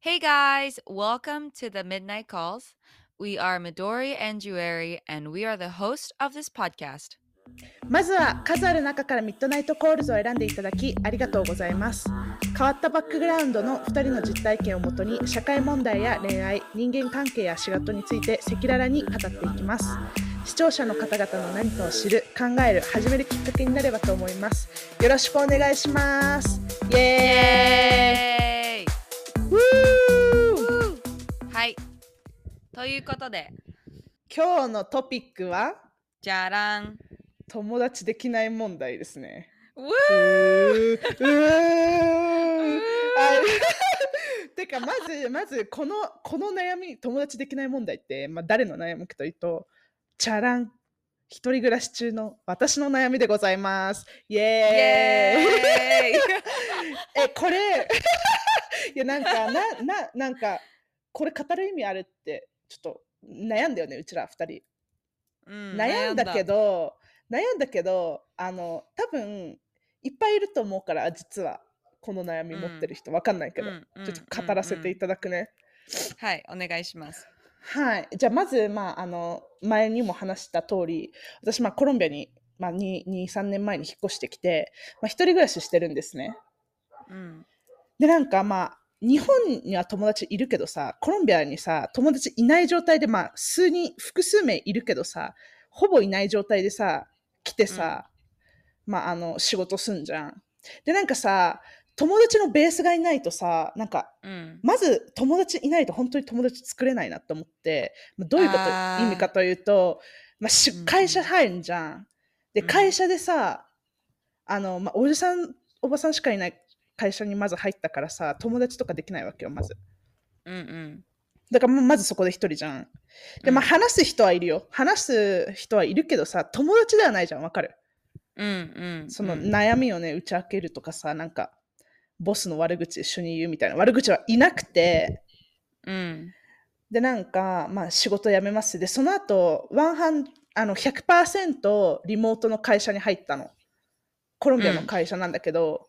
Hey guys, welcome to the Midnight Calls. We are Midori and Jueri, and we are the host of this podcast. まずは数ある中から Midnight Calls を選んでいただきありがとうございます。変わったバックグラウンドの2人の実体験をもとに社会問題や恋愛人間関係や仕事について赤裸々に語っていきます。視聴者の方々の何かを知る考える始めるきっかけになればと思います。よろしくお願いします。イエーイはい。ということで、今日のトピックは？じゃらん。友達できない問題ですね。ううー。うー。あ てかまずまずこのこの悩み友達できない問題って、まあ、誰の悩みかというとチャラン一人暮らし中の私の悩みでございます。イエーイ。えこれいやなんかなな なんかこれ語る意味あるってちょっと悩んだよねうちら二人。うん悩んだけど悩んだけどあの多分いっぱいいると思うから実はこの悩み持ってる人、わかんないけど、うんうんちょっと語らせていただくね、はい、お願いします。はい。じゃあまずまああの前にも話した通り私まあコロンビアに、まあ、23年前に引っ越してきて、まあ、一人暮らししてるんですね。うん。でなんかまあ日本には友達いるけどさコロンビアにさ友達いない状態でまあ数人複数名いるけどさほぼいない状態でさ来てさ、まああの仕事すんじゃん。でなんかさ友達のベースがいないとさなんかうん。まず友達いないと本当に友達作れないなと思ってまあどういうこと意味かというと、まあ、会社入るんじゃん。でうん。会社でさ、あのまあ、おじさんおばさんしかいない会社にまず入ったからさ友達とかできないわけよまず。うんうん。だからままずそこで一人じゃん。でまあうん話す人はいるよ。話す人はいるけどさ友達ではないじゃんわかる？うんうん。そのうん悩みをね打ち明けるとかさなんかボスの悪口一緒に言うみたいな悪口はいなくて。うん。でなんか、まあ、仕事辞めますでその後ワンハンあの100%リモートの会社に入ったのコロンビアの会社なんだけど、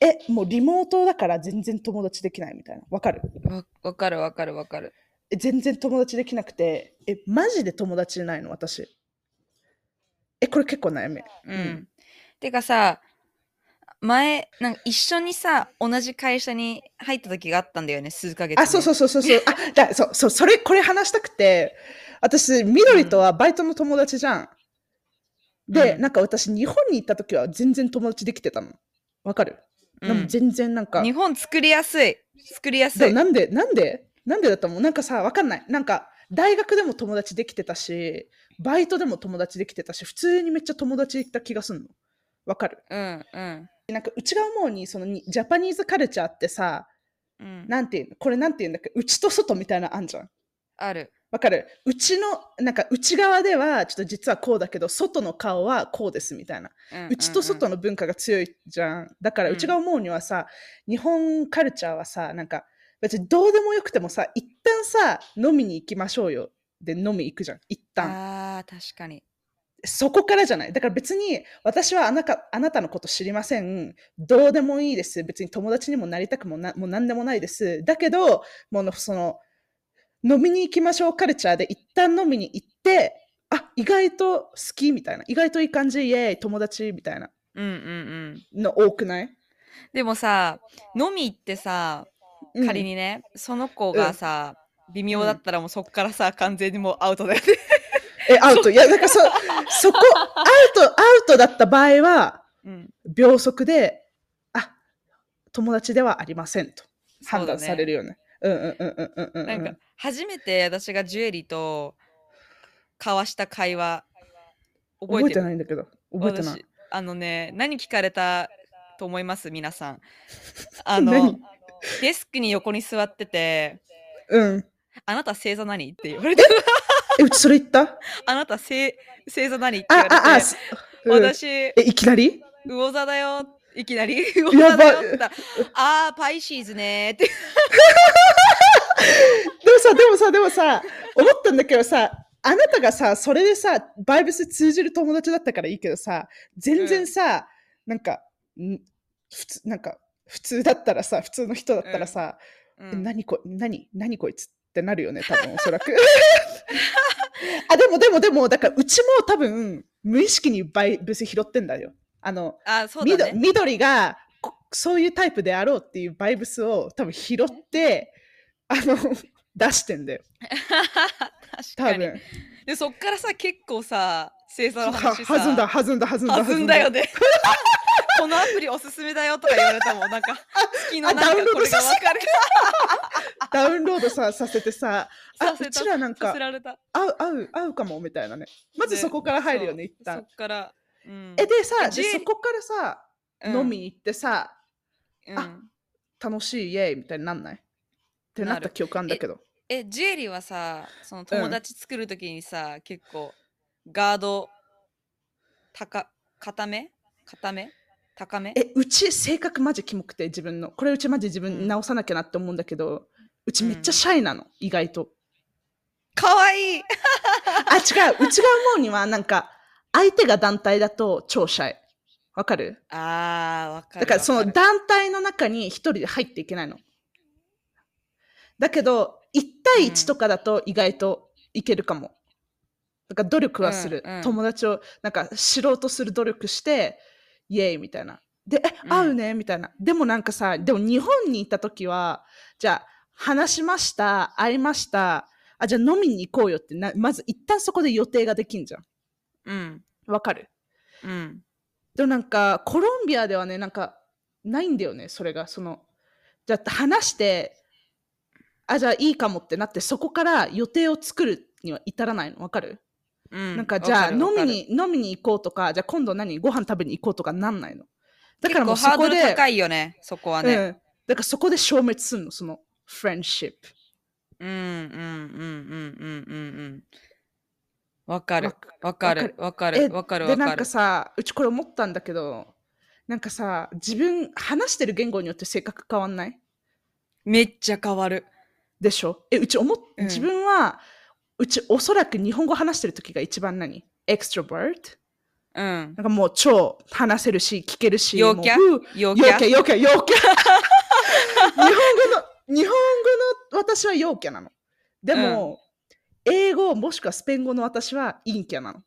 えもうリモートだから全然友達できないみたいな。わかる？わわかるわかるわかる。え全然友達できなくて。えマジで友達いないの？私。えこれ結構悩み。うん。うん。てかさ、前、なんか一緒にさ、同じ会社に入った時があったんだよね、数ヶ月、ね。あそうそうそうそうそう。あだそうそうそれこれ話したくて私緑とはバイトの友達じゃん、で、うん。なんか私日本に行った時は全然友達できてたの。わかる、うん。でも全然なんか。日本作りやすい。作りやすい。でなんでなんで？なんでだと思う？なんかさわかんない。なんか大学でも友達できてたしバイトでも友達できてたし普通にめっちゃ友達いた気がすんの。わかる？うんうん。なんかうちが思うにそのにジャパニーズカルチャーってさうん、なんていうの？これなんていうんだっけ？内と外みたいなのあんじゃん。ある。わかる？うちのなんか内側ではちょっと実はこうだけど外の顔はこうですみたいな。うん内と外の。の文化が強いじゃん。だからうん。うちが思うにはさ、日本カルチャーはさなんか別にどうでもよくてもさ一旦さ飲みに行きましょうよ。で飲み行くじゃん。一旦。ああ、確かに。そこからじゃない？だから別に私はあなたあなたのこと知りません。どうでもいいです。別に友達にもなりたくもなもう何でもないです。だけどもうその飲みに行きましょうカルチャーで一旦飲みに行ってあ意外と好きみたいな。意外といい感じイエーイ友達みたいな。うんうんうん。の多くない、でもさ、飲み行ってさ、うん。仮にね、その子がさ、微妙だったらもうそっからさ、完全にもうアウトだよね。えアウト。いやだからそそこアウトアウトだった場合はうん。秒速であ友達ではありませんと判断されるよねうんうんうんうんうんうんなんか、初めて私がジュエリーと交わした会話、覚覚えてえてるないんだけど。覚えてない。私あのね何聞かれたと思います？皆さん。あの何？デスクに横に座っててうん「あなた星座何?」って言われて。え？うちそれ言った「あなた星星座何?」って言われて。あああすうん私えいきなり？魚座だよいきなり魚座だよって言った。らあーパイシーズねーって。でもさでもさでもさ思ったんだけどさあなたがさそれでさバイブス通じる友達だったからいいけどさ全然さ、なんかん普通なんか普通だったらさ普通の人だったらさ、えうん。何こ何何こいつってなるよね多分おそらく。あでもでもでもだからうちも多分無意識にバイブス拾ってんだよあのあそうね。緑がこそういうタイプであろうっていうバイブスを多分拾ってあの 出してんだよ。多分。でそっからさ結構さ星座のは話さ。弾んだ弾んだ弾んだ弾んだ。よね。このアプリおすすめだよとか言われたもんなんか月のあなんかダウンロードこれがわかる。ダウンロードささせてさあうちらなんさか合う合う合うかもみたいなね。まずねそこから入るよね一そ旦っから、うん、えでさでそこからさ、うん。飲みに行ってさうん。あ楽しいイエーイみたいになんない？ってなった記憶あんだけど。えジュエリーはさその友達作るときにさ、結構ガード高固め？固め？高め？えうち性格マジキモくて自分の。これうちマジ自分直さなきゃなって思うんだけど、うちめっちゃシャイなの、意外と。かわいい。あ違う。うちが思うにはなんか相手が団体だと超シャイわかる？あーわかるだからその団体の中に一人で入っていけないの。だけど、1対1とかだと意外といけるかも。だから努力はする。うんうん友達をなんか知ろうとする努力して、イエーイみたいな。で、え、うん会うね？みたいな。でもなんかさ、でも日本にいた時は、じゃあ話しました、会いました、あ、じゃあ飲みに行こうよってな、まず一旦そこで予定ができんじゃん。うん。わかる。うん。でもなんかコロンビアではねなんかないんだよねそれが。そのじゃあ話してあじゃあいいかもってなってそこから予定を作るには至らないの。わかる、うん。なんかじゃあ飲みに飲みに行こうとかじゃあ今度何ご飯食べに行こうとかなんないの？だからもう結構ハードルそこで高いよねそこはね、うん、だからそこで消滅するのそのフレンドシップうんうんうんうんうんうんうんわかるわわかるわかる。わかるでなんかわかる。さうちこれ思ったんだけどなんかさ自分話してる言語によって性格変わんない？めっちゃ変わる。でしょ？えうち思っうん。自分は、うちおそらく日本語話してる時が一番何？エクストロバートうん。なんかもう超話せるし聞けるし陽キャ？陽キャ？陽キャ陽キャ日本語の日本語の私は陽キャなの。でも、英語もしくはスペイン語の私は陰キャなの。陰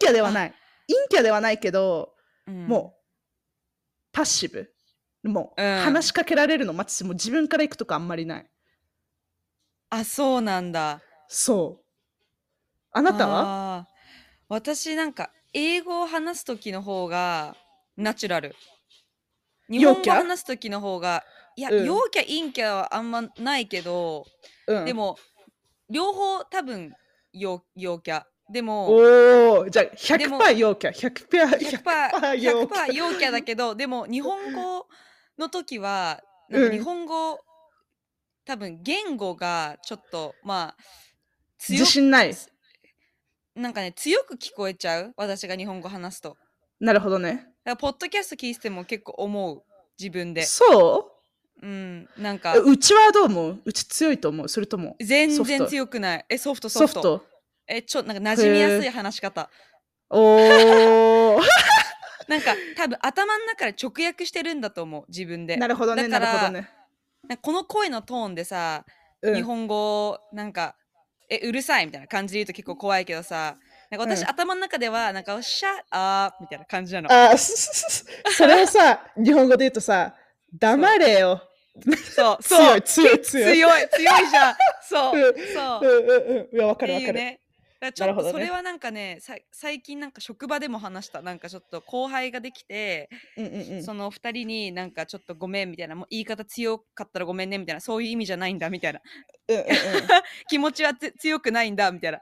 キャではない。陰キャではないけど、うん。もうパッシブ。もう、うん。話しかけられるの。待ちもう自分から行くとかあんまりない。あそうなんだ。そう。あなたは？私なんか英語を話す時の方がナチュラル。日本語話す時の方がいや、うん。陽キャ陰キャはあんまないけど、うん。でも両方多分陽陽キャ。でもおおじゃあでも100%陽キャ。100% 100%, 100%陽キャ。100%陽キャだけどでも日本語の時はなんかうん。日本語、多分言語がちょっとまあ自信ない。なんかね強く聞こえちゃう。私が日本語話すと。なるほどね。らポッドキャスト聞いてても結構思う。自分で。そう？ん。なんか。うちはどう思う？うち強いと思う。それとも。全然強くない。えソフトソソフト。フト。えちょなんか馴染みやすい話し方。おお なんか多分頭の中で直訳してるんだと思う。自分で。なるほどねなるほどね、この声のトーンでさ、うん、日本語なんかえうるさいみたいな感じで言うと結構怖いけどさなんか私、うん。頭の中ではなんかシャッアーみたいな感じなの。あそれをさ日本語で言うとさ黙れよそう。そう。強い強い。強い強いじゃん。そう。うんそううんうん。う。んいやわかるわかる、ね。だちょっとそれはなんかねさ最近なんか職場でも話したなんかちょっと後輩ができて、うんうんうん。その2人になんかちょっとごめんみたいなもう言い方強かったらごめんねみたいなそういう意味じゃないんだみたいな。うんうんうん。気持ちはつ強くないんだみたいな。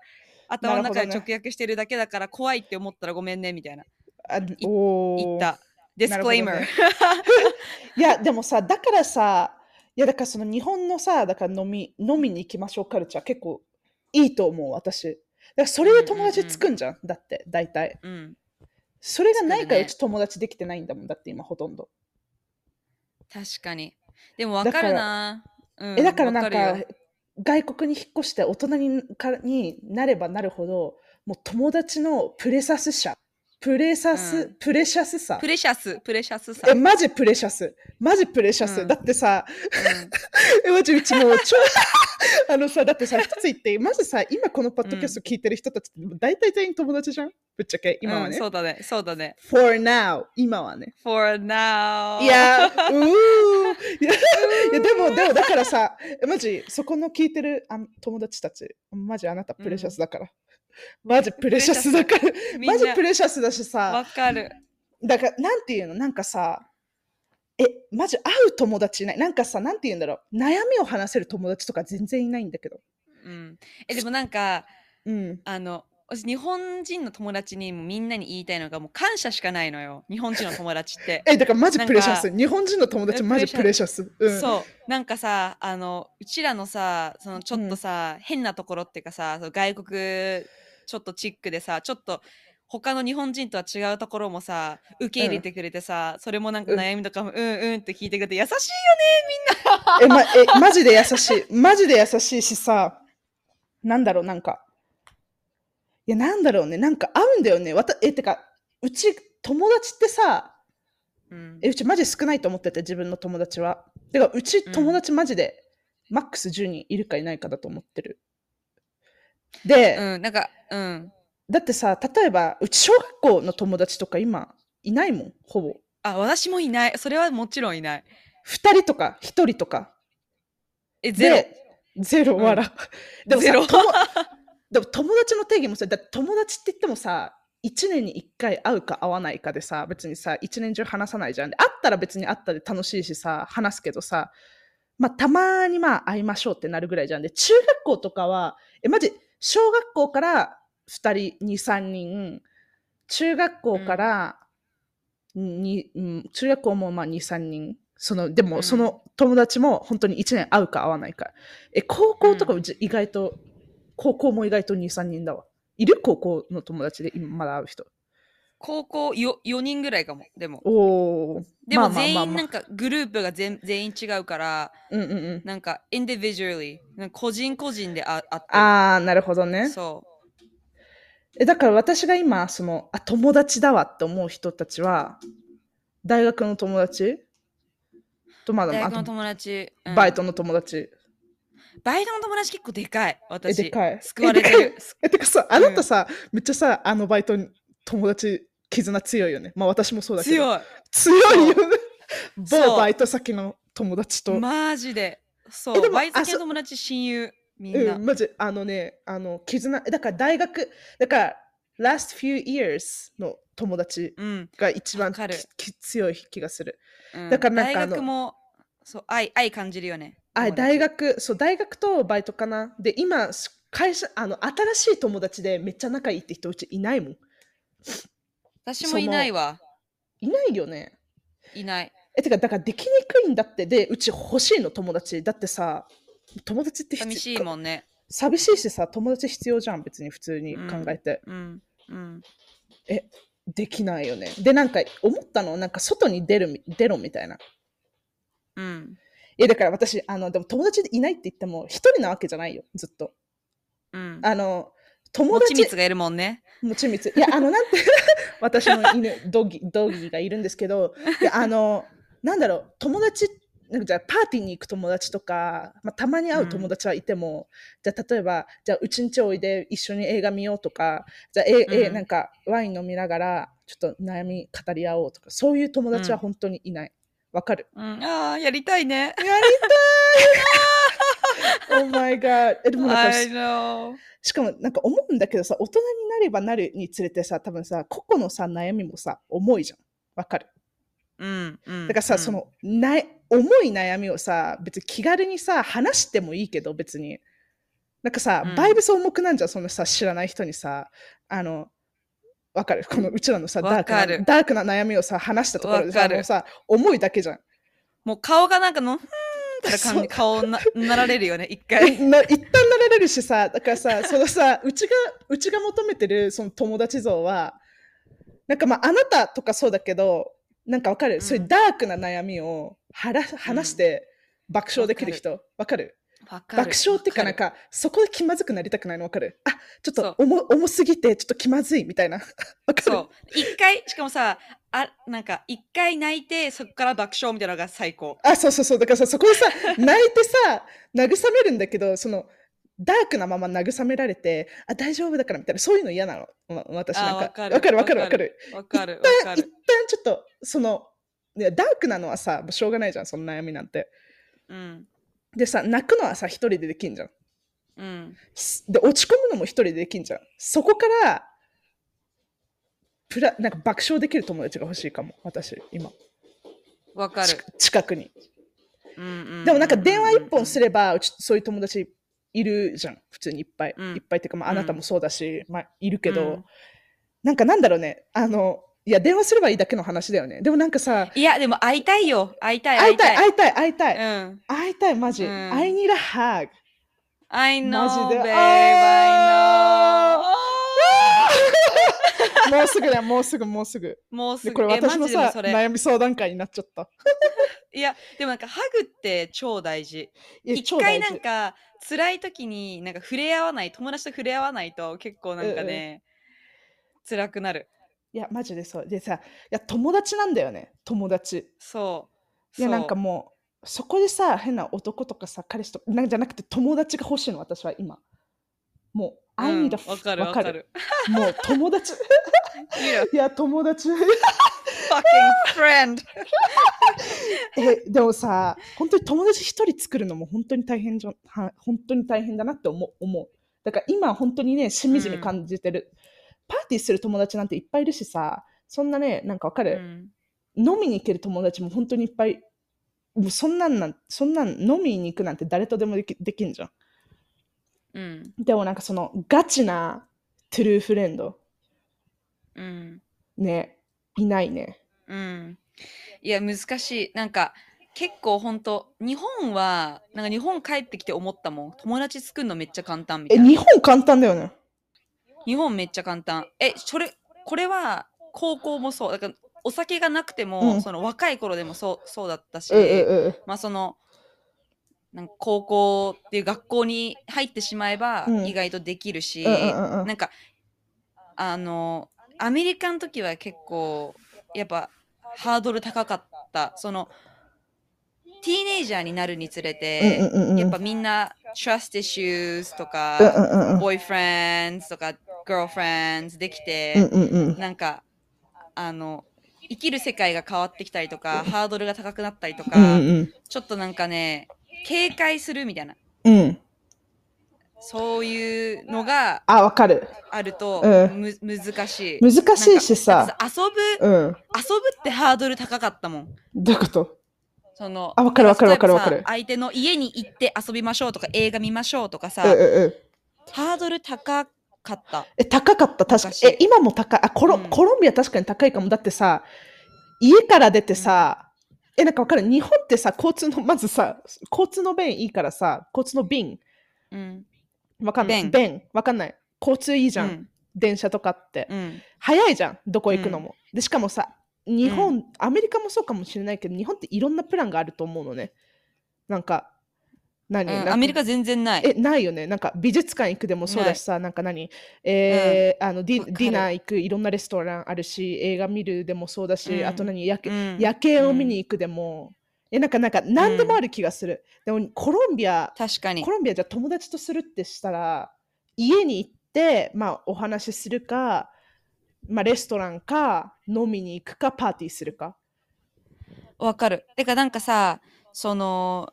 頭の中で直訳してるだけだから怖いって思ったらごめんねみたいな。あおー。言ったディスクレイマー、なる いやでもさだからさいやだからその日本のさだから飲み飲みに行きましょうカルチャー結構いいと思う私。だからそれで友達つくんじゃん,、だって大体。うん、それがないからうち友達できてないんだもんだって今ほとんど、確かに。でも分かるな。うんえだからなんわか外国に引っ越して大人にかになればなるほどもう友達のプレサス者プレシャス、うんプレシャスさプ。レシャス、プレシャスさ。え、マジプレシャス。マジプレシャス。うんだってさ、うん え、マジうちもう超、あのさ、だってさ、一つ言って、まずさ、今このポッドキャスト聞いてる人たちって、大体全員友達じゃん？ぶっちゃけ、今はうんね。そうだね、そうだね。for now、今はね。for now. いや、うー いや、いやでも、でも、だからさ、えマジ、そこの聞いてるあの友達たち、マジあなたプレシャスだから。マジプレシャスだから。マジプレシャスだしさ、わかる。だから、なんていうの、なんかさ、え、マジ会う友達いない？なんかさ、なんて言うんだろう？悩みを話せる友達とか全然いないんだけど。うん。え、でもなんか、うん。あの、私日本人の友達にもみんなに言いたいのがもう感謝しかないのよ。日本人の友達って。え、だからマジプレシャス。日本人の友達えマジププレシャス。うん。そうなんかさあのうちらのさそのちょっとさ、変なところっていうかさその外国ちょっとチックでさちょっと他の日本人とは違うところもさ受け入れてくれてさ、それもなんかうん悩みとかもうんうんって聞いてくれて優しいよ え、ま、え、マジで優しい。マジで優しいしさ、なんだろう、なんか。いや、なんだろうね。なんか合うんだよね。わたえ、てか、うち、友達ってさ、うんえ、うちマジ少ないと思ってて、自分の友達は。てか、うちうん友達マジで、マックス10人いるかいないかだと思ってる。で、うんなんかうんだってさ、例えば、うち小学校の友達とか今、いないもん、ほぼ。あ私もいないそれはもちろんいない2人とか1人とか。えゼロでゼロ、うん。でもさゼロ友 でも友達の定義もさ、だ友達って言ってもさ、1年に1回会うか会わないかでさ、別にさ、1年中話さないじゃん。で会ったら別に会ったで楽しいしさ、話すけどさ、まあ、たまにまあ会いましょうってなるぐらいじゃん。で、中学校とかは、え、マジ、小学校から2人、2、3人、中学校から、にうん、中学校もまあ2、3人。そのでも、うんその友達も本当に1年会うか会わないか。え、高校とか意外と、高校も意外と2、3人だわ。いる？高校の友達で今まだ会う人。高校よ4人ぐらいかもでもおお。でも全員なんかグループが全全員違うからうんうんうん。なんか individually なんか個人個人でああってああ、なるほどね。そえだから私が今、その、あ、友達だわって思う人たちは、大学の友達？とまだ大学の友達、うんバイトの友達？バイトの友達結構でかいえ、私でかい。救われてるえ、てかさ、あなたさ、めっちゃさ、あのバイトに友達、絆強いよね。まあ私もそうだけど。強い強いよね。某バイト先の友達と。マジでそえでもうバイト先の友達親友みんな、うん、マジ、あのね、あの、絆、だから大学、だから、last few years の友達うんが一番わかるきき強い気がする。うんだからなんかあの大学もそう愛愛感じるよねあ、大学、そう、大学とバイトかな。で、今、会社、あの、新しい友達でめっちゃ仲いいって人うちいないもん。私もいないわいないよね。いないえ、てか、だからできにくいんだって。で、うち欲しいの、友達。だってさ、友達って必寂しいもんね寂しいしさ、友達必要じゃん、別に普通に考えて。うんうんできないよね。で、なんか思ったの、なんか外に出るみ、出ろみたいな。うんいや、だから私、あの、でも友達いないって言っても、一人なわけじゃないよ、ずっと。うんあの、友もち達みつがいるもんね。もちみつ。いや、あの、なんて、私の犬、ドギ、ドギがいるんですけど、いや、あの、なんだろう、友達、なんかじゃあパーティーに行く友達とか、まあ、たまに会う友達はいても、じゃあ例えば、じゃあうちんちおいで一緒に映画見ようとか、じゃあ、ええうん。なんかワイン飲みながら、ちょっと悩み語り合おうとか、そういう友達は本当にいない。わ、かる？うん、ああやりたいね。やりたい !Oh my god! えでもなんか I know しかもなんか思うんだけどさ、大人になればなるにつれてさ、多分さ、個々のさ、悩みもさ、重いじゃん。わかる？うんうんだからさ、うんそのな重い悩みをさ、別に気軽にさ、話してもいいけど、別に。なんかさ、うんバイブス重くなんじゃん、そのさ、知らない人にさ、あの、わかる？このうちらのさ、ダークなダークな悩みをさ、話したところでさ、もうさ、重いだけじゃん。もう顔がなんかのふーんって顔ななられるよね 一回。な一旦なられるしさだからさそのさうちがうちが求めてるその友達像はなんかまああなたとかそうだけどなんかわかる、ん。そういうダークな悩みをはら話して爆笑できる人？わかる？爆笑っていうかなんわかそこで気まずくなりたくないの分かる？あちょっと重重すぎてちょっと気まずいみたいな。分かる？そう。一回しかもさあなんか一回泣いてそこから爆笑みたいなのが最高。あそうそうそう。だからさそこでさ 泣いてさ慰めるんだけどそのダークなまま慰められてあ大丈夫だからみたいなそういうの嫌なの。わ私なんか。あわかる。わかるわかるわかる。わかる。わか一旦る。ちょっとそのダークなのはさしょうがないじゃんその悩みなんて。うん。でさ泣くのはさ一人でできんじゃん。うん。すで落ち込むのも一人でできんじゃん。そこからプラなんか爆笑できる友達が欲しいかも私今。わかる。ち近くに。うんうんでもなんか電話一本すれればうちそういう友達いるじゃん普通にいっぱい、うん。いっぱいっていうか、まあ、あなたもそうだし、まあ、いるけど、うん。なんかなんだろうねあのいや電話すればいいだけの話だよね。でもなんかさいやでも会いたいよ。会いたい会いたいい会いたい会いたい、うん。会いたいマジ、うん。I need a hug I know マジで。babe あ I know もうすぐだよもうすぐもうすぐ。もうすぐ。でこれえ私のさ 悩み相談会になっちゃった。いやでもなんかハグって超大事。一回なんか辛い時になんか触れ合わない友達と触れ合わないと結構なんかね、辛くなる。いやマジでそう。でさいや友達なんだよね友達。そう。いやなんかもうそこでさ変な男とかさ彼氏とかなんじゃなくて友達が欲しいの私は今。もう I うん need a わかるわかる。もう友達。いや。友達。Fucking friend. えでもさ本当に友達一人作るのも本当に大変じゃは本当に大変だなって思う思う。だから今本当にねしみじみ感じてる、パーティーする友達なんていっぱいいるしさそんなねなんかわかる、うん。飲みに行ける友達も本当にいっぱいもうそんなんなんそんなん飲みに行くなんて誰とでもできできんじゃんうん。でもなんかそのガチなトゥルーフレンド。うん。ね。いないね。うん。いや難しい。なんか結構ほんと日本はなんか日本帰ってきて思ったもん。友達作るのめっちゃ簡単みたいな。え日本簡単だよね。日本めっちゃ簡単。えそれこれは高校もそう。だからお酒がなくても、うん。その若い頃でもそうそうだったし、うんうんうんまあそのなんか高校っていう学校に入ってしまえばうん。意外とできるし、うんうんうんうん。なんかあのアメリカの時は結構やっぱハードル高かった。そのティーネイジャーになるにつれて、うんうんうんうん。やっぱみんな trust issues とか、うんうんうんボーイフレンズとか girlfriends できて、うんうんうん。なんかあの生きる世界が変わってきたりとか、ハードルが高くなったりとか、うんうん。ちょっとなんかね警戒するみたいな。うん。そういうのがあわかる。あると、うん。む難しい。難しいしさ。遊ぶうん。遊ぶってハードル高かったもん。どういうこと？そのあわかるわかるわかるかる。相手の家に行って遊びましょうとか映画見ましょうとかさ、うんうんうん。ハードル高かった。え高かった確かえ今も高い。あコロ,、うん。コロンビア確かに高いかも。だってさ家から出てさ、えなんかわかる。日本ってさ交通のまずさ交通の便いいからさ交通の便。うん。わかんない。便。便。わかんない。交通いいじゃん、うん。電車とかって、うん。早いじゃん。どこ行くのも、でしかもさ日本、アメリカもそうかもしれないけど日本っていろんなプランがあると思うのね。なんか何、うんアメリカ全然ない。えないよね。なんか美術館行くでもそうだしさなんか何？えーあのディディナー行くいろんなレストランあるし映画見るでもそうだし、うんあと何？夜夜景を見に行くでも、えなんかなんか何でもある気がする、でもコロンビア確かに。コロンビアじゃ友達とするってしたら家に行って、まあ、お話しするか、まあ、レストランか飲みに行くかパーティーするか。わかる。てかなんかさその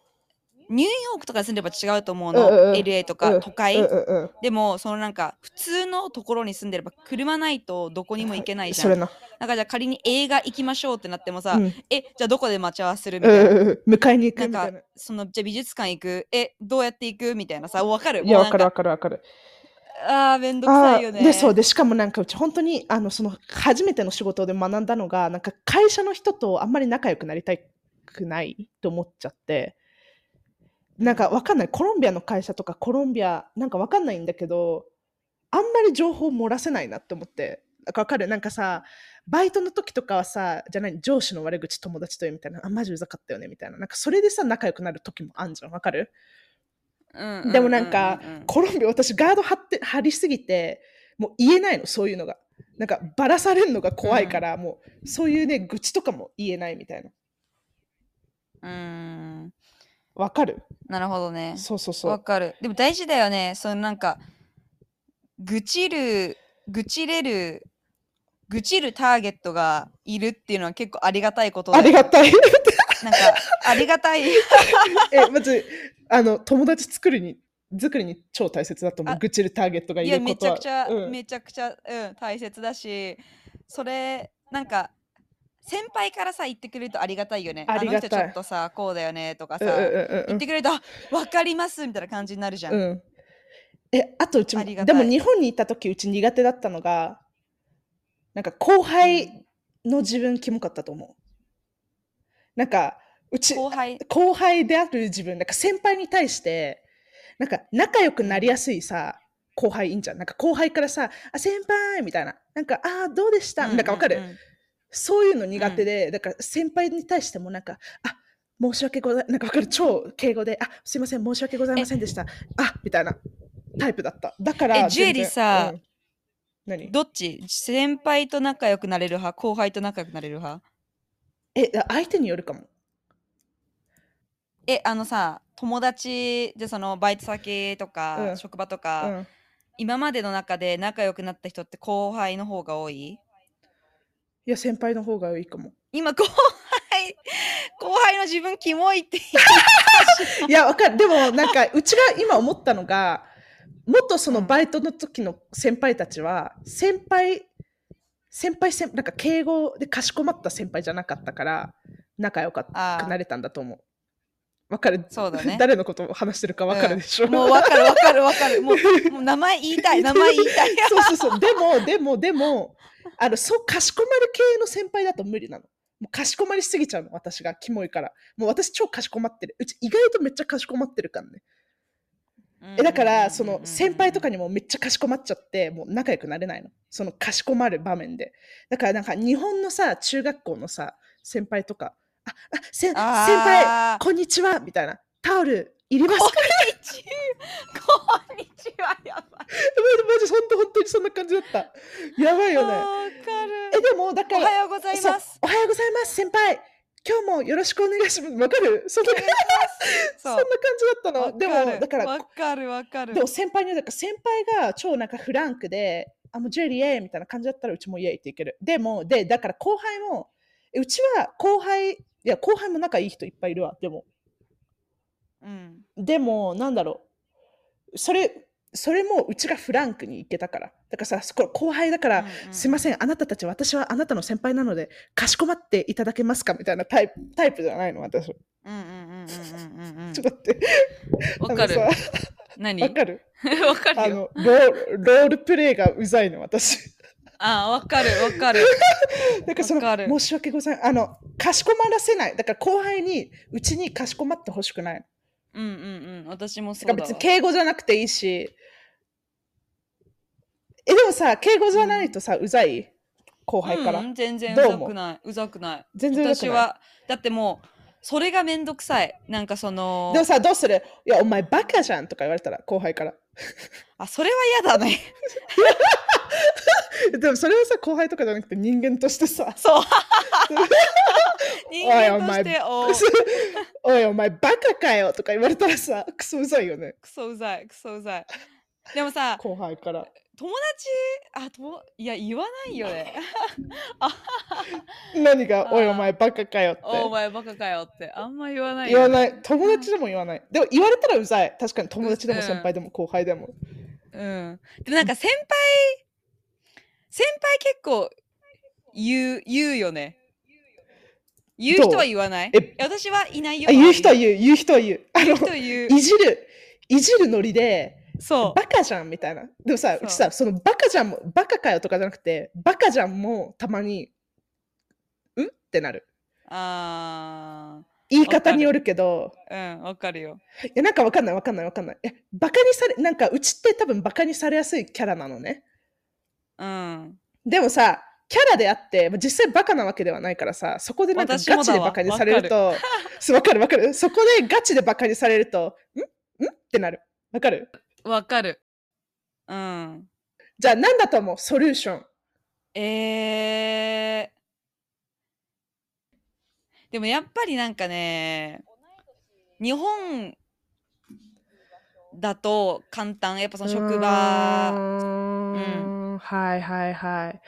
ニューヨークとか住んでれば違うと思うの、うんうんうん。LA とうん。か都会、うんうんうん。でもそのなんか普通のところに住んでれば車ないとどこにも行けないじゃん。それな、なんかじゃあ仮に映画行きましょうってなってもさ、うん。えじゃあどこで待ち合わせるみうんたいな。うんうん迎えに行くみたいなそのじゃあ美術館行くえどうやって行くみたいなさわかる？いやわかるもうなんわかるわかるあーめんどくあさいよね。ーでそうでしかもなんかうち本当にあのその初めての仕事で学んだのがなんか会社の人とあんまり仲良くなりたくないと思っちゃってなんかわかんない。コロンビアの会社とかコロンビアなんかわかんないんだけどあんまり情報漏らせないなって思って。なんかわかる？なんかさバイトの時とかはさじゃない上司の悪口友達と言うみたいな。あマジうざかったよねみたいな。なんかそれでさ仲良くなる時もあんじゃん。わかる？うんでもなんかコロンビア私ガード張って張りすぎてもう言えないのそういうのが。なんかバラされるのが怖いから、もうそういうね愚痴とかも言えないみたいな。うーんわかる。なるほどね。そうそうそう。わかる。でも大事だよね。そのなんか愚痴る愚痴れる愚痴るターゲットがいるっていうのは結構ありがたいことだよありがたい。なんかありがたい。えまずあの友達作るに作りに超大切だと思う。あ愚痴るターゲットがいいやめることは。ちゃくちゃ、うん。めちゃくちゃ、うん、大切だしそれなんか先輩からさ言ってくれるとありがたいよね。ありがたい。あの人ちょっとさこうだよねとかさ、うんうんうんうん。言ってくれるとあ分かりますみたいな感じになるじゃん、うん。え、あとうちも、ありがたい。でも日本にいた時うち苦手だったのが、なんか後輩の自分キモかったと思う。なんか、うち、後輩。後輩である自分、なんか先輩に対して、なんか仲良くなりやすいさ、後輩いいんじゃん。なんか後輩からさ、あ、先輩みたいな。なんか、あー、どうでした、なんかわかる、うん。うんうんそういうの苦手で、だから先輩に対してもなんか、あ申し訳ございなんかわかる？超敬語で、あすいません、申し訳ございませんでした。あみたいなタイプだった。だから、えジュエリーさうん。何？どっち？先輩と仲良くなれる派？後輩と仲良くなれる派？え、相手によるかも。えあのさ友達でそのバイト先とか、うん。職場とうか、ん、今までの中で仲良くなった人って後輩の方が多い？いや、先輩の方がいいかも。今後輩 後輩の自分キモいって いや、わかる。でも、なんか、うちが今思ったのが、もっとそのバイトの時の先輩たちは、先輩、先輩先、なんか敬語でかしこまった先輩じゃなかったから、仲良かくなれたんだと思う。わかる？そうだね 誰のことを話してるかわかるでしょ、うんもう分かる分かる分かるもうもう名前言いたい名前言いたいそうそうそう。でも、でも、でも、あの、そう、かしこまる系の先輩だと無理なの。もうかしこまりすぎちゃうの、私が。キモいから。もう私超かしこまってる。うち意外とめっちゃかしこまってるからね。えだから、その先輩とかにもめっちゃかしこまっちゃって、もう仲良くなれないの。そのかしこまる場面で。だからなんか日本のさ、中学校のさ、先輩とか、あ、あ、せ先あ輩、ーこんにちはみたいな。タオルいりますか？こんにちはこんにちはやばいマジ、本当本当にそんな感じだった。やばいよね。わかるえ、でも、だかおら、はようございますおはようございます、先輩。今日もよろしくお願いします。わかる？そんな感じだったわの。でも、だから、わかるわかるでも先輩には、だから先輩が超なんかフランクで、あ、もうジェリーイエーイみたいな感じだったらうちもイエーイっていける。でも、で、だから後輩も、えうちは後輩、いや、後輩も仲いい人いっぱいいるわ。でも、うんでも、なんだろう。それ、それもうちがフランクに行けたから。だからさ、後輩だから、うんうんうんすいません、あなたたち、私はあなたの先輩なので、かしこまっていただけますかみたいなタイプタイプじゃないの、私。ちうんうんうんうんうんうんうんょっと待って。わかる何？わかる？わかるよあのロール、ロールプレイがうざいの、私。あわかるわかる だからそのわかる申し訳ございません。あの、かしこまらせない。だから後輩に、うちにかしこまってほしくない。うんうんうん。私もそだからうだわ別に敬語じゃなくていいし。え、でもさ、敬語じゃないとさ、うざい？後輩から。うん、全然うどう思う？ざくないうざくない。全然うざくない？私はだってもうそれがめんどくさい。なんかそのでもさ、どうする？いや、お前バカじゃんとか言われたら、後輩から。あそれは嫌だね。でもそれはさ、後輩とかじゃなくて人間としてさ、そう。人間としておおい、お前バカかよとか言われたらさ、クソうざいよね、クソうざいクソうざい。でもさ後輩から。友達？あといや言わないよね。何が、おい、お前バカかよって。お前バカかよって。あんま言わないよね。言わない。友達でも言わない。でも言われたらうざい。確かに友達でも先輩でも後輩でも。うん。でもなんか先輩先輩結構言う言うよね。言う人は言わない？え私はいないよ。あ言う人はう言う、言う人は言う。あの、は言う。いじる、いじるノリで、そう。バカじゃんみたいな。でもさ、そう。うちさ、そのバカじゃんも、バカかよとかじゃなくて、バカじゃんもたまに、ん？ってなる。あ言い方によるけど、ーうんわかるよ。いや、なんかわかんないわかんないわかんない。え、バカにされ、なんかうちって多分バカにされやすいキャラなのね。うん。でもさ、キャラであって、まあ実際バカなわけではないからさ、そこでなんかガチでバカにされると、わかる。わかる。そこでガチでバカにされると、ん？ん？ってなる。わかる？わかる。うん。じゃあ何だと思う？ソリューション。えー。でもやっぱりなんかね、日本だと簡単。やっぱその職う場。ーんはいはいはい。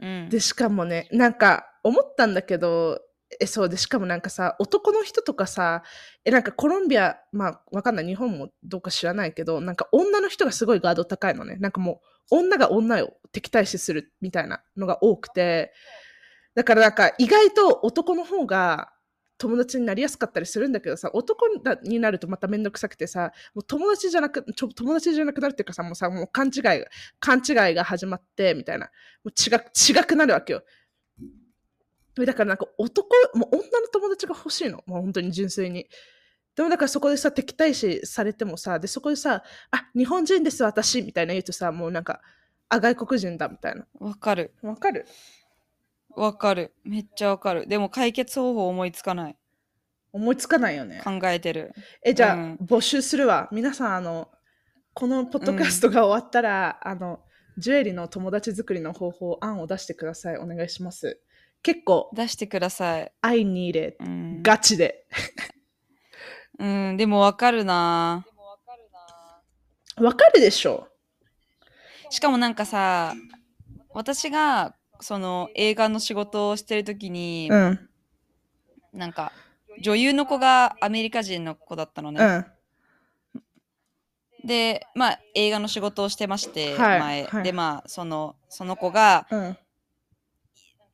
うん。でしかもねなんか思ったんだけどえそうでしかもなんかさ男の人とかさえなんかコロンビアまあわかんない。日本もどうか知らないけどなんか女の人がすごいガード高いのね。なんかもう女が女を敵対視するみたいなのが多くて。だからなんか意外と男の方が友達になりやすかったりするんだけどさ男になるとまためんどくさくてさもう友達じゃなくちょ友達じゃなくなるっていうかさもうさもう勘違い勘違いが始まってみたいな。もう違違くなるわけよ。だからなんか男もう女の友達が欲しいのもう本当に純粋にでもだからそこでさ敵対視されてもさでそこでさあ日本人です私みたいな言うとさもうなんかあ外国人だみたいなわかる。わかる？わかる。めっちゃわかる。でも解決方法思いつかない。思いつかないよね考えてる。えじゃあ、うん募集するわ皆さんあのこのポッドキャストが終わったら、あのジュエリーの友達作りの方法案を出してくださいお願いします結構出してください。I need it うん。ガチでうん、でもわかるな。わかるでしょしかもなんかさ、私がその映画の仕事をしてる時に、うんなんか女優の子がアメリカ人の子だったのね。うんで、まあ映画の仕事をしてまして、はい前。はいで、まあそのその子がうん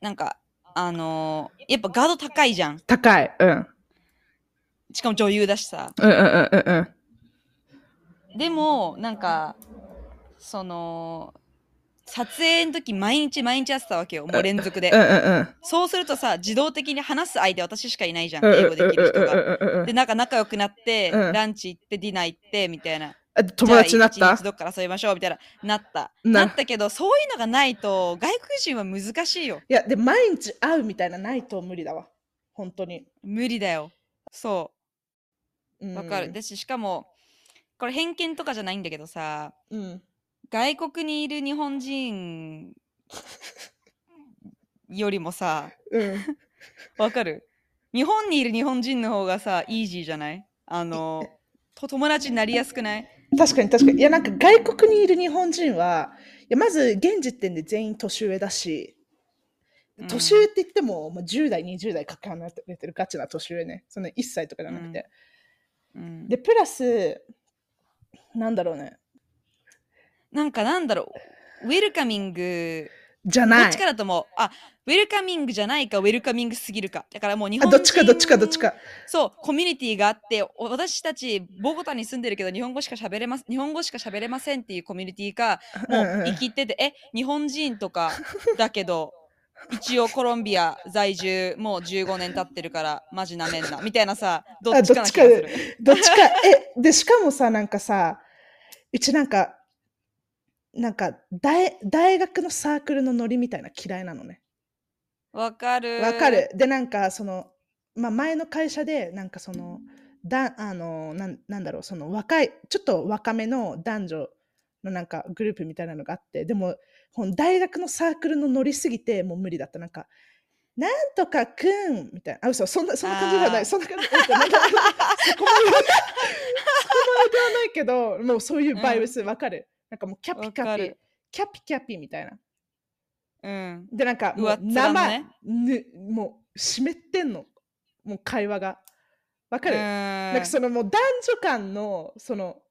なんかあのーやっぱガード高いじゃん。高い。うん。しかも女優だしさ。うんうんうんうんうん。でもなんかその撮影の時毎日毎日やってたわけよ。もう連続で。うんうんうんそうするとさ自動的に話す相手私しかいないじゃんうん英語できる人が。がでなんか仲良くなって、うん。ランチ行ってディナー行ってみたいな友達になった？じゃあ一日どっから遊びましょうみたいな。なった。ななったけどそういうのがないと外国人は難しいよ。いやで毎日会うみたいなないと無理だわ。本当に。無理だよ。そう。うん。わかる、でししかもこれ偏見とかじゃないんだけどさうん。外国にいる日本人よりもさうん。わかる？日本にいる日本人の方がさイージーじゃない？あのと友達になりやすくない？確かに確かに。いやなんか外国にいる日本人はいやまず現時点で全員年上だしうん。年上って言っても、まあ、10代20代かけ離れてるガチな年上ね。その1歳とかじゃなくて、うん。でプラスなんだろうね。なんかなんだろう。ウェルカミングどじゃない。っちかだと思うあウェルカミングじゃないかウェルカミングすぎるか。だからもう日本人あどっちかどっちかどっちか。そうコミュニティがあってお私たちボゴタに住んでるけど日本語しか喋れます日本語しか喋れませんっていうコミュニティかもうんうん。う生きててえ日本人とかだけど一応コロンビア在住もう15年経ってるからマジなめんな。みたいなさどっちかな気がする。どっちか。えでしかもさなんかさうちなんかなんか大大学のサークルのノリみたいな嫌いなのね。わかる。わかる。でなんかその、まあ、前の会社でなんかそのだあのなんなんだろうその若いちょっと若めの男女のなんかグループみたいなのがあってでも大学のサークルのノリすぎてもう無理だった。なんかなんとかくんみたいな。あ嘘そんなそんな感じじゃない。そんな感じなんかなんかそこまで そこまではないけどもうそういうバイブスわかる、なんかもうキャピキャピキャピキャピみたいな。うん。でなんかもう生、ね。ぬもう湿ってんの。もう会話が。わかる、ななんかそのもう男女間のその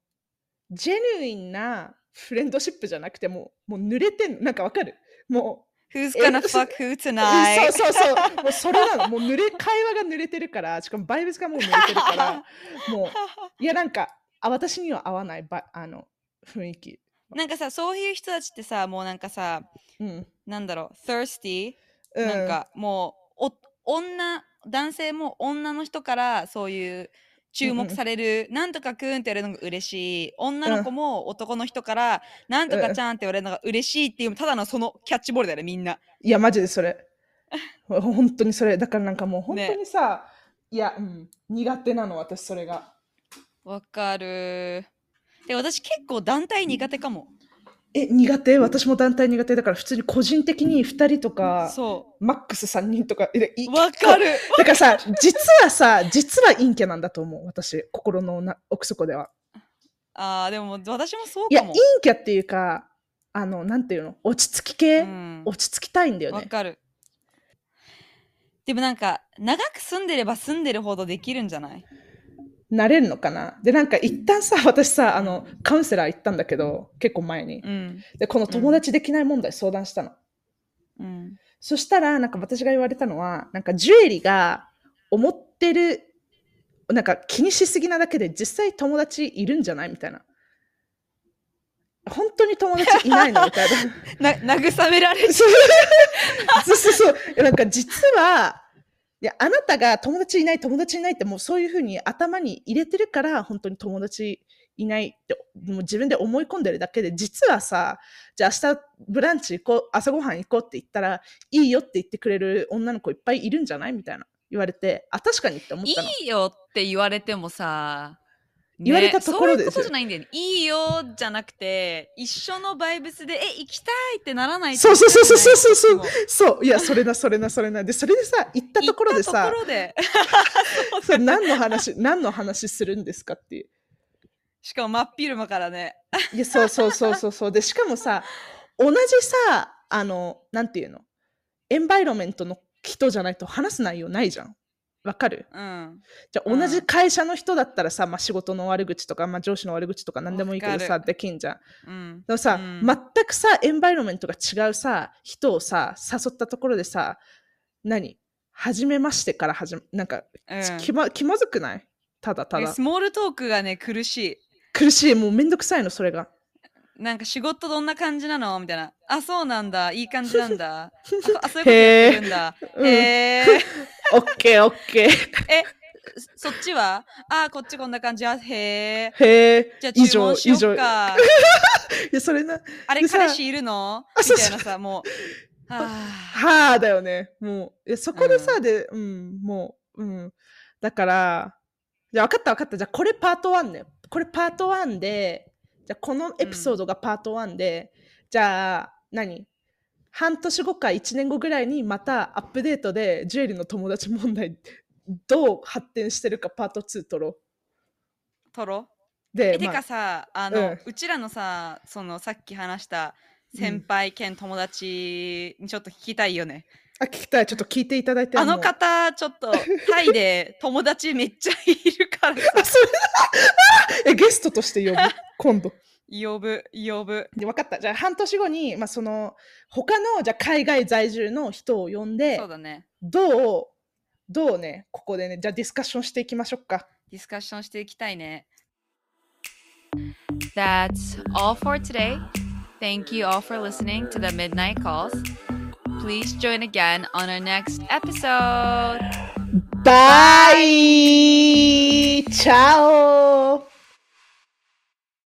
ジェヌインなフレンドシップじゃなくてもうもう濡れてんの。なんかわかる？も Who's え gonna fuck who tonight? うそうそうそう。もうそれなの。もう濡れ会話が濡れてるから。しかもバイブスがもう濡れてるから。もういやなんかあ私には合わないばあの雰囲気なんかさそういう人たちってさもうなんかさうん、なんだろう thirsty うん、なんかもうお女男性も女の人からそういう注目される、なんとかくんって言われるのが嬉しい。女の子も男の人から、なんとかちゃんって言われるのが嬉しいっていうただのそのキャッチボールだよねみんな。いや、マジでそれ。ほ 本当にそれ。だからなんかもう本当にさ、いや、うん、苦手なの、私それが。わかる。で、私結構団体苦手かも。え、苦手？私も団体苦手だから普通に個人的に2人とか、そマックス3人とか。わかる。だからさ、実はさ、実は陰キャなんだと思う、私、心のな奥底では。ああ、でも私もそういや、かも陰。キャっていうか、あの、なんていうの、落ち着き系、うん落ち着きたいんだよね。わかる。でもなんか、長く住んでれば住んでるほどできるんじゃない？なれるのかな？で、なんか一旦さ、私さ、あの、カウンセラー行ったんだけど、結構前に。うん。で、この友達できない問題相談したの。うん。そしたら、なんか私が言われたのは、なんかジュエリーが思ってる、なんか気にしすぎなだけで実際友達いるんじゃない？みたいな。本当に友達いないの？みたいな。な、慰められる。そうそうそうそう。なんか実は、いや、あなたが友達いない、友達いないってもうそういうふうに頭に入れてるから、本当に友達いないって、もう自分で思い込んでるだけで、実はさ、じゃあ明日ブランチ行こう、朝ごはん行こうって言ったら、いいよって言ってくれる女の子いっぱいいるんじゃないみたいな言われて、あ、確かにって思ったの。いいよって言われてもさ、言われたところでそういうことじゃないんだよね。いいよじゃなくて、一緒のバイブスで、え、行きたいってならないとそうそうそうそうそうそうそういそう、いや、それな、それな、それな。で、それでさ、行ったところでさとこ、ろで それ何の話、何の話するんですかっていう。しかも真っ昼間からね。いや、そうそうそうそうそう。で、しかもさ、同じさ、あの、なんていうの、エンバイロメントの人じゃないと話す内容ないじゃん。わかる？うん。じゃあ、うん同じ会社の人だったらさ、まあ、仕事の悪口とか、まあ、上司の悪口とか何でもいいけどさ、できんじゃん。うん。でもさ、うん全くさ、エンバイロメントが違うさ、人をさ、誘ったところでさ、何？初めましてから始め、なんか、うん気ま気まずくない？ただただス。モールトークがね、苦しい。苦しい、もうめんどくさいの、それが。なんか仕事どんな感じなの？みたいな。あ、そうなんだ。いい感じなんだ。あ、そういうことやってるんだ。うんへえ。オッケー、オッケー。え、そっちは？あ、こっちこんな感じ。あ、へえ。へえ。じゃあ以注文しよ上以上っか。いや、それな、あれ、彼氏いるの？みたいなさ、もう。はあ、はあだよね。もう、いやそこでさ、で、うん、もう、うん。だから、じゃあ分かった分かった。じゃあこれパート1ね。これパート1で、じゃあこのエピソードがパート1で、じゃあ何？半年後か1年後ぐらいにまたアップデートでジュエリーの友達問題どう発展してるかパート2取ろう。トロで、え、てまあかさ、あの、うんうちらのさ、そのさっき話した先輩兼友達にちょっと聞きたいよね。あ、聞きたい。ちょっと聞いていただいて。あの方、ちょっとタイで友達めっちゃいるそれえ、ゲストとして呼ぶ？今度。呼ぶ、呼ぶ。で分かったじゃあ半年後に、まあ、その他のじゃあ海外在住の人を呼んでそうだね。どうどうねここでねじゃあディスカッションしていきましょうかディスカッションしていきたいね。That's all for today. Thank you all for listening to the Midnight Calls. Please join again on our next episode. Bye. Bye. Chao.